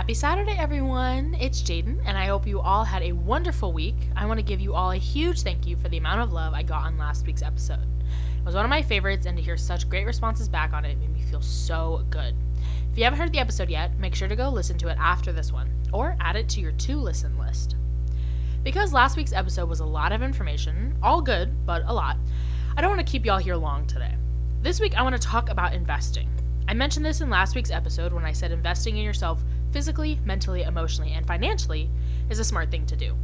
Happy Saturday, everyone! It's Jaden, and I hope you all had a wonderful week. I want to give you all a huge thank you for the amount of love I got on last week's episode. It was one of my favorites, and to hear such great responses back on it made me feel so good. If you haven't heard the episode yet, make sure to go listen to it after this one, or add it to your to listen list. Because last week's episode was a lot of information, all good, but a lot, I don't want to keep y'all here long today. This week, I want to talk about investing. I mentioned this in last week's episode when I said investing in yourself physically, mentally, emotionally, and financially is a smart thing to do.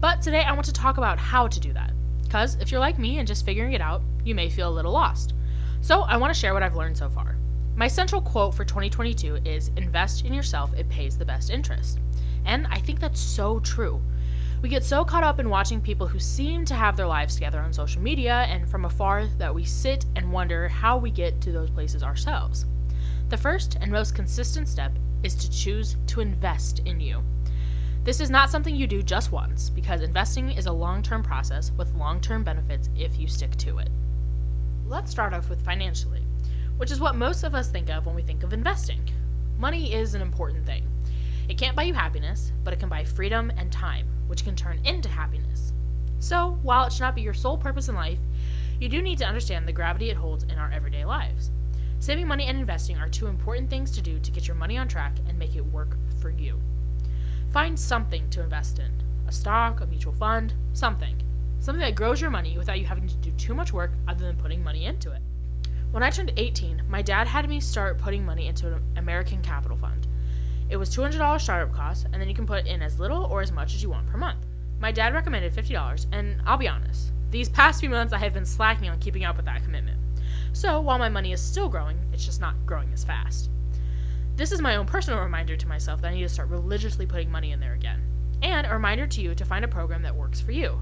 But today I want to talk about how to do that. Because if you're like me and just figuring it out, you may feel a little lost. So I want to share what I've learned so far. My central quote for 2022 is Invest in yourself, it pays the best interest. And I think that's so true. We get so caught up in watching people who seem to have their lives together on social media and from afar that we sit and wonder how we get to those places ourselves. The first and most consistent step is to choose to invest in you. This is not something you do just once, because investing is a long term process with long term benefits if you stick to it. Let's start off with financially, which is what most of us think of when we think of investing. Money is an important thing. It can't buy you happiness, but it can buy freedom and time, which can turn into happiness. So, while it should not be your sole purpose in life, you do need to understand the gravity it holds in our everyday lives. Saving money and investing are two important things to do to get your money on track and make it work for you. Find something to invest in a stock, a mutual fund, something. Something that grows your money without you having to do too much work other than putting money into it. When I turned 18, my dad had me start putting money into an American Capital Fund. It was $200 startup cost, and then you can put in as little or as much as you want per month. My dad recommended $50, and I'll be honest, these past few months I have been slacking on keeping up with that commitment. So while my money is still growing, it's just not growing as fast. This is my own personal reminder to myself that I need to start religiously putting money in there again. And a reminder to you to find a program that works for you.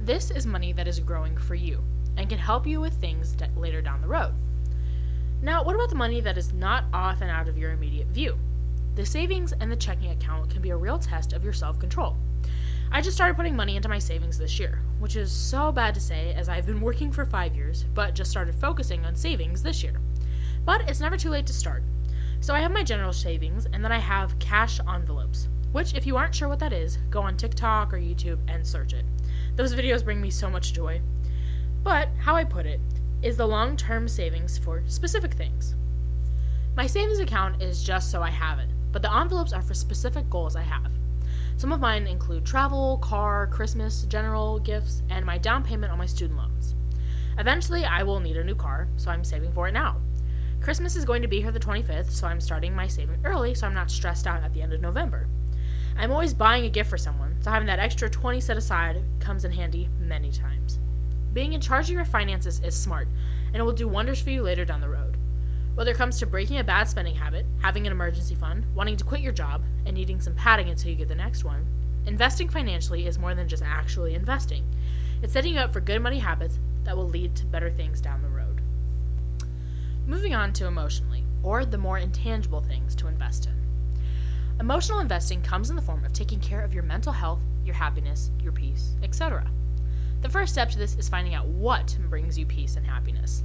This is money that is growing for you and can help you with things later down the road. Now, what about the money that is not off and out of your immediate view? The savings and the checking account can be a real test of your self control. I just started putting money into my savings this year, which is so bad to say as I've been working for five years, but just started focusing on savings this year. But it's never too late to start. So I have my general savings, and then I have cash envelopes, which, if you aren't sure what that is, go on TikTok or YouTube and search it. Those videos bring me so much joy. But how I put it is the long term savings for specific things. My savings account is just so I have it, but the envelopes are for specific goals I have. Some of mine include travel, car, Christmas, general gifts, and my down payment on my student loans. Eventually, I will need a new car, so I'm saving for it now. Christmas is going to be here the 25th, so I'm starting my saving early so I'm not stressed out at the end of November. I'm always buying a gift for someone, so having that extra 20 set aside comes in handy many times. Being in charge of your finances is smart, and it will do wonders for you later down the road. Whether it comes to breaking a bad spending habit, having an emergency fund, wanting to quit your job, and needing some padding until you get the next one, investing financially is more than just actually investing. It's setting you up for good money habits that will lead to better things down the road. Moving on to emotionally, or the more intangible things to invest in. Emotional investing comes in the form of taking care of your mental health, your happiness, your peace, etc. The first step to this is finding out what brings you peace and happiness.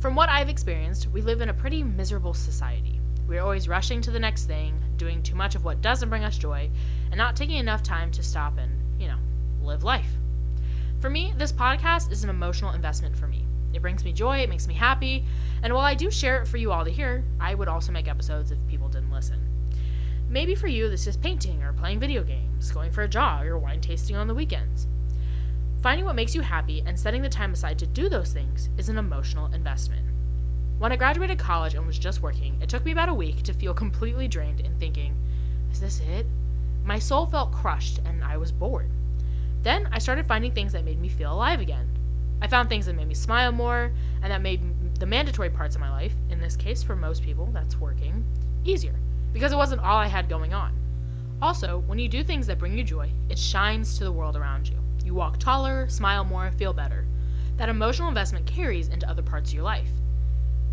From what I've experienced, we live in a pretty miserable society. We're always rushing to the next thing, doing too much of what doesn't bring us joy, and not taking enough time to stop and, you know, live life. For me, this podcast is an emotional investment for me. It brings me joy, it makes me happy, and while I do share it for you all to hear, I would also make episodes if people didn't listen. Maybe for you, this is painting or playing video games, going for a jog, or wine tasting on the weekends. Finding what makes you happy and setting the time aside to do those things is an emotional investment. When I graduated college and was just working, it took me about a week to feel completely drained and thinking, is this it? My soul felt crushed and I was bored. Then I started finding things that made me feel alive again. I found things that made me smile more and that made the mandatory parts of my life, in this case for most people, that's working, easier because it wasn't all I had going on. Also, when you do things that bring you joy, it shines to the world around you. Walk taller, smile more, feel better. That emotional investment carries into other parts of your life.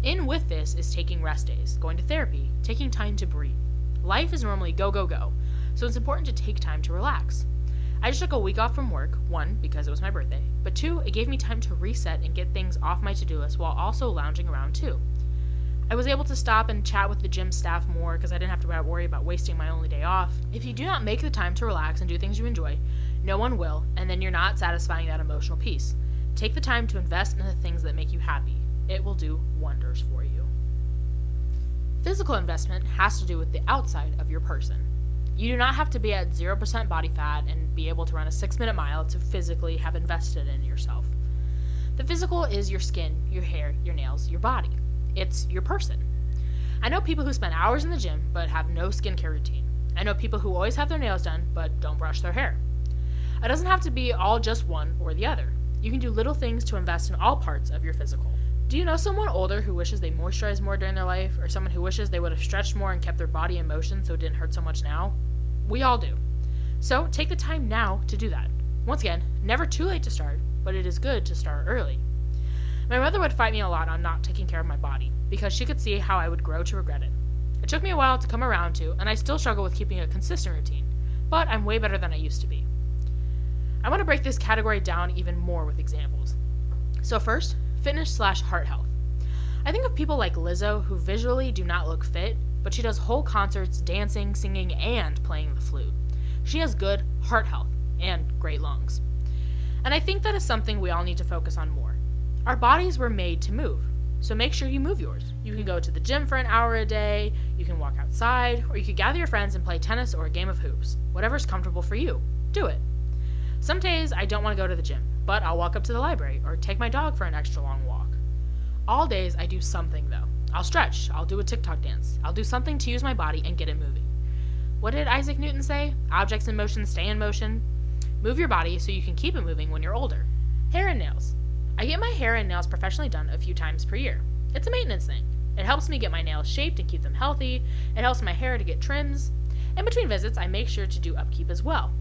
In with this is taking rest days, going to therapy, taking time to breathe. Life is normally go, go, go, so it's important to take time to relax. I just took a week off from work, one, because it was my birthday, but two, it gave me time to reset and get things off my to do list while also lounging around too. I was able to stop and chat with the gym staff more because I didn't have to worry about wasting my only day off. If you do not make the time to relax and do things you enjoy, no one will, and then you're not satisfying that emotional peace. Take the time to invest in the things that make you happy. It will do wonders for you. Physical investment has to do with the outside of your person. You do not have to be at 0% body fat and be able to run a six minute mile to physically have invested in yourself. The physical is your skin, your hair, your nails, your body. It's your person. I know people who spend hours in the gym but have no skincare routine. I know people who always have their nails done but don't brush their hair. It doesn't have to be all just one or the other. You can do little things to invest in all parts of your physical. Do you know someone older who wishes they moisturized more during their life, or someone who wishes they would have stretched more and kept their body in motion so it didn't hurt so much now? We all do. So take the time now to do that. Once again, never too late to start, but it is good to start early. My mother would fight me a lot on not taking care of my body because she could see how I would grow to regret it. It took me a while to come around to, and I still struggle with keeping a consistent routine, but I'm way better than I used to be. I want to break this category down even more with examples. So, first, fitness slash heart health. I think of people like Lizzo who visually do not look fit, but she does whole concerts dancing, singing, and playing the flute. She has good heart health and great lungs. And I think that is something we all need to focus on more. Our bodies were made to move, so make sure you move yours. You can go to the gym for an hour a day, you can walk outside, or you could gather your friends and play tennis or a game of hoops. Whatever's comfortable for you, do it. Some days I don't want to go to the gym, but I'll walk up to the library or take my dog for an extra long walk. All days I do something though. I'll stretch, I'll do a TikTok dance, I'll do something to use my body and get it moving. What did Isaac Newton say? Objects in motion stay in motion. Move your body so you can keep it moving when you're older. Hair and nails. I get my hair and nails professionally done a few times per year. It's a maintenance thing. It helps me get my nails shaped and keep them healthy. It helps my hair to get trims. In between visits, I make sure to do upkeep as well.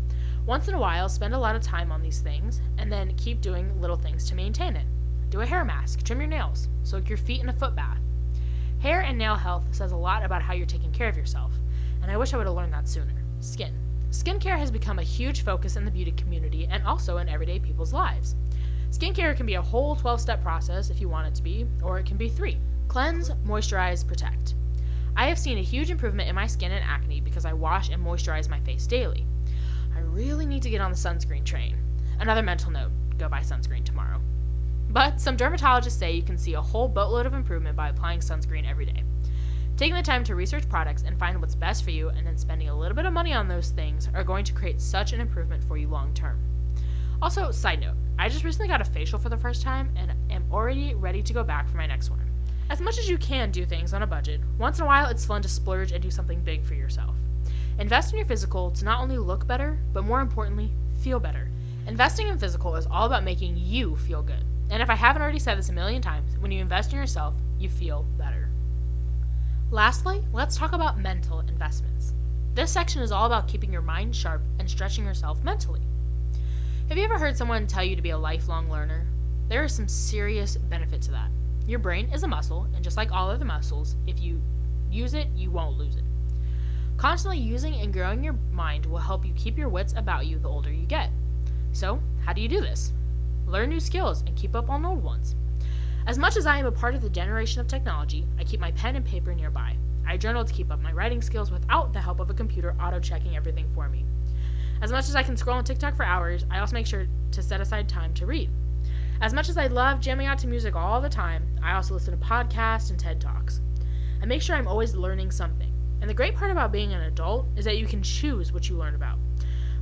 Once in a while, spend a lot of time on these things, and then keep doing little things to maintain it. Do a hair mask, trim your nails, soak your feet in a foot bath. Hair and nail health says a lot about how you're taking care of yourself, and I wish I would have learned that sooner. Skin. Skincare has become a huge focus in the beauty community and also in everyday people's lives. Skincare can be a whole 12 step process if you want it to be, or it can be three cleanse, moisturize, protect. I have seen a huge improvement in my skin and acne because I wash and moisturize my face daily. I really need to get on the sunscreen train. Another mental note go buy sunscreen tomorrow. But some dermatologists say you can see a whole boatload of improvement by applying sunscreen every day. Taking the time to research products and find what's best for you and then spending a little bit of money on those things are going to create such an improvement for you long term. Also, side note, I just recently got a facial for the first time and am already ready to go back for my next one. As much as you can do things on a budget, once in a while it's fun to splurge and do something big for yourself. Invest in your physical to not only look better, but more importantly, feel better. Investing in physical is all about making you feel good. And if I haven't already said this a million times, when you invest in yourself, you feel better. Lastly, let's talk about mental investments. This section is all about keeping your mind sharp and stretching yourself mentally. Have you ever heard someone tell you to be a lifelong learner? There is some serious benefit to that. Your brain is a muscle, and just like all other muscles, if you use it, you won't lose it. Constantly using and growing your mind will help you keep your wits about you the older you get. So, how do you do this? Learn new skills and keep up on old ones. As much as I am a part of the generation of technology, I keep my pen and paper nearby. I journal to keep up my writing skills without the help of a computer auto checking everything for me. As much as I can scroll on TikTok for hours, I also make sure to set aside time to read. As much as I love jamming out to music all the time, I also listen to podcasts and TED Talks. I make sure I'm always learning something. And the great part about being an adult is that you can choose what you learn about.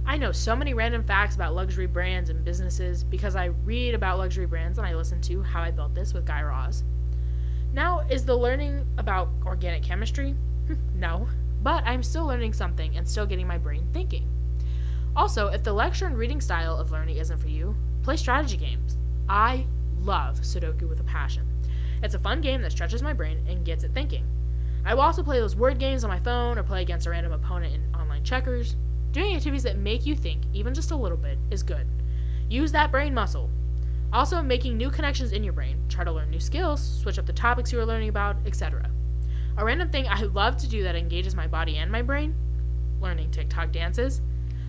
I know so many random facts about luxury brands and businesses because I read about luxury brands and I listen to How I Built This with Guy Raz. Now, is the learning about organic chemistry? no, but I'm still learning something and still getting my brain thinking. Also, if the lecture and reading style of learning isn't for you, play strategy games. I love Sudoku with a passion. It's a fun game that stretches my brain and gets it thinking. I will also play those word games on my phone or play against a random opponent in online checkers. Doing activities that make you think, even just a little bit, is good. Use that brain muscle. Also, making new connections in your brain, try to learn new skills, switch up the topics you are learning about, etc. A random thing I love to do that engages my body and my brain learning TikTok dances.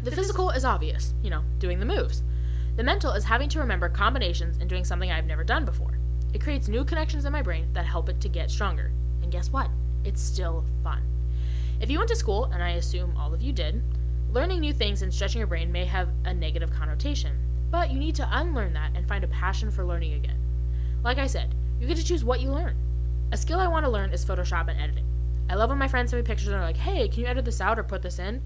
The physical is obvious, you know, doing the moves. The mental is having to remember combinations and doing something I've never done before. It creates new connections in my brain that help it to get stronger. And guess what? It's still fun. If you went to school, and I assume all of you did, learning new things and stretching your brain may have a negative connotation, but you need to unlearn that and find a passion for learning again. Like I said, you get to choose what you learn. A skill I want to learn is Photoshop and editing. I love when my friends send me pictures and they're like, hey, can you edit this out or put this in?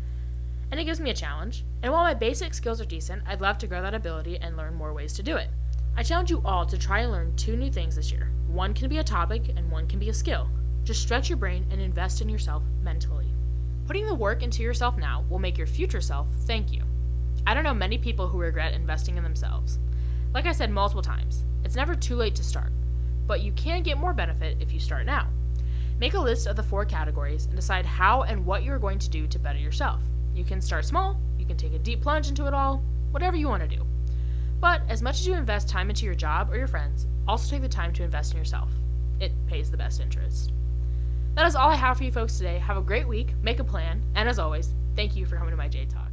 And it gives me a challenge. And while my basic skills are decent, I'd love to grow that ability and learn more ways to do it. I challenge you all to try and learn two new things this year. One can be a topic and one can be a skill. Just stretch your brain and invest in yourself mentally. Putting the work into yourself now will make your future self thank you. I don't know many people who regret investing in themselves. Like I said multiple times, it's never too late to start, but you can get more benefit if you start now. Make a list of the four categories and decide how and what you're going to do to better yourself. You can start small, you can take a deep plunge into it all, whatever you want to do. But as much as you invest time into your job or your friends, also take the time to invest in yourself. It pays the best interest. That is all I have for you folks today. Have a great week, make a plan, and as always, thank you for coming to my J Talk.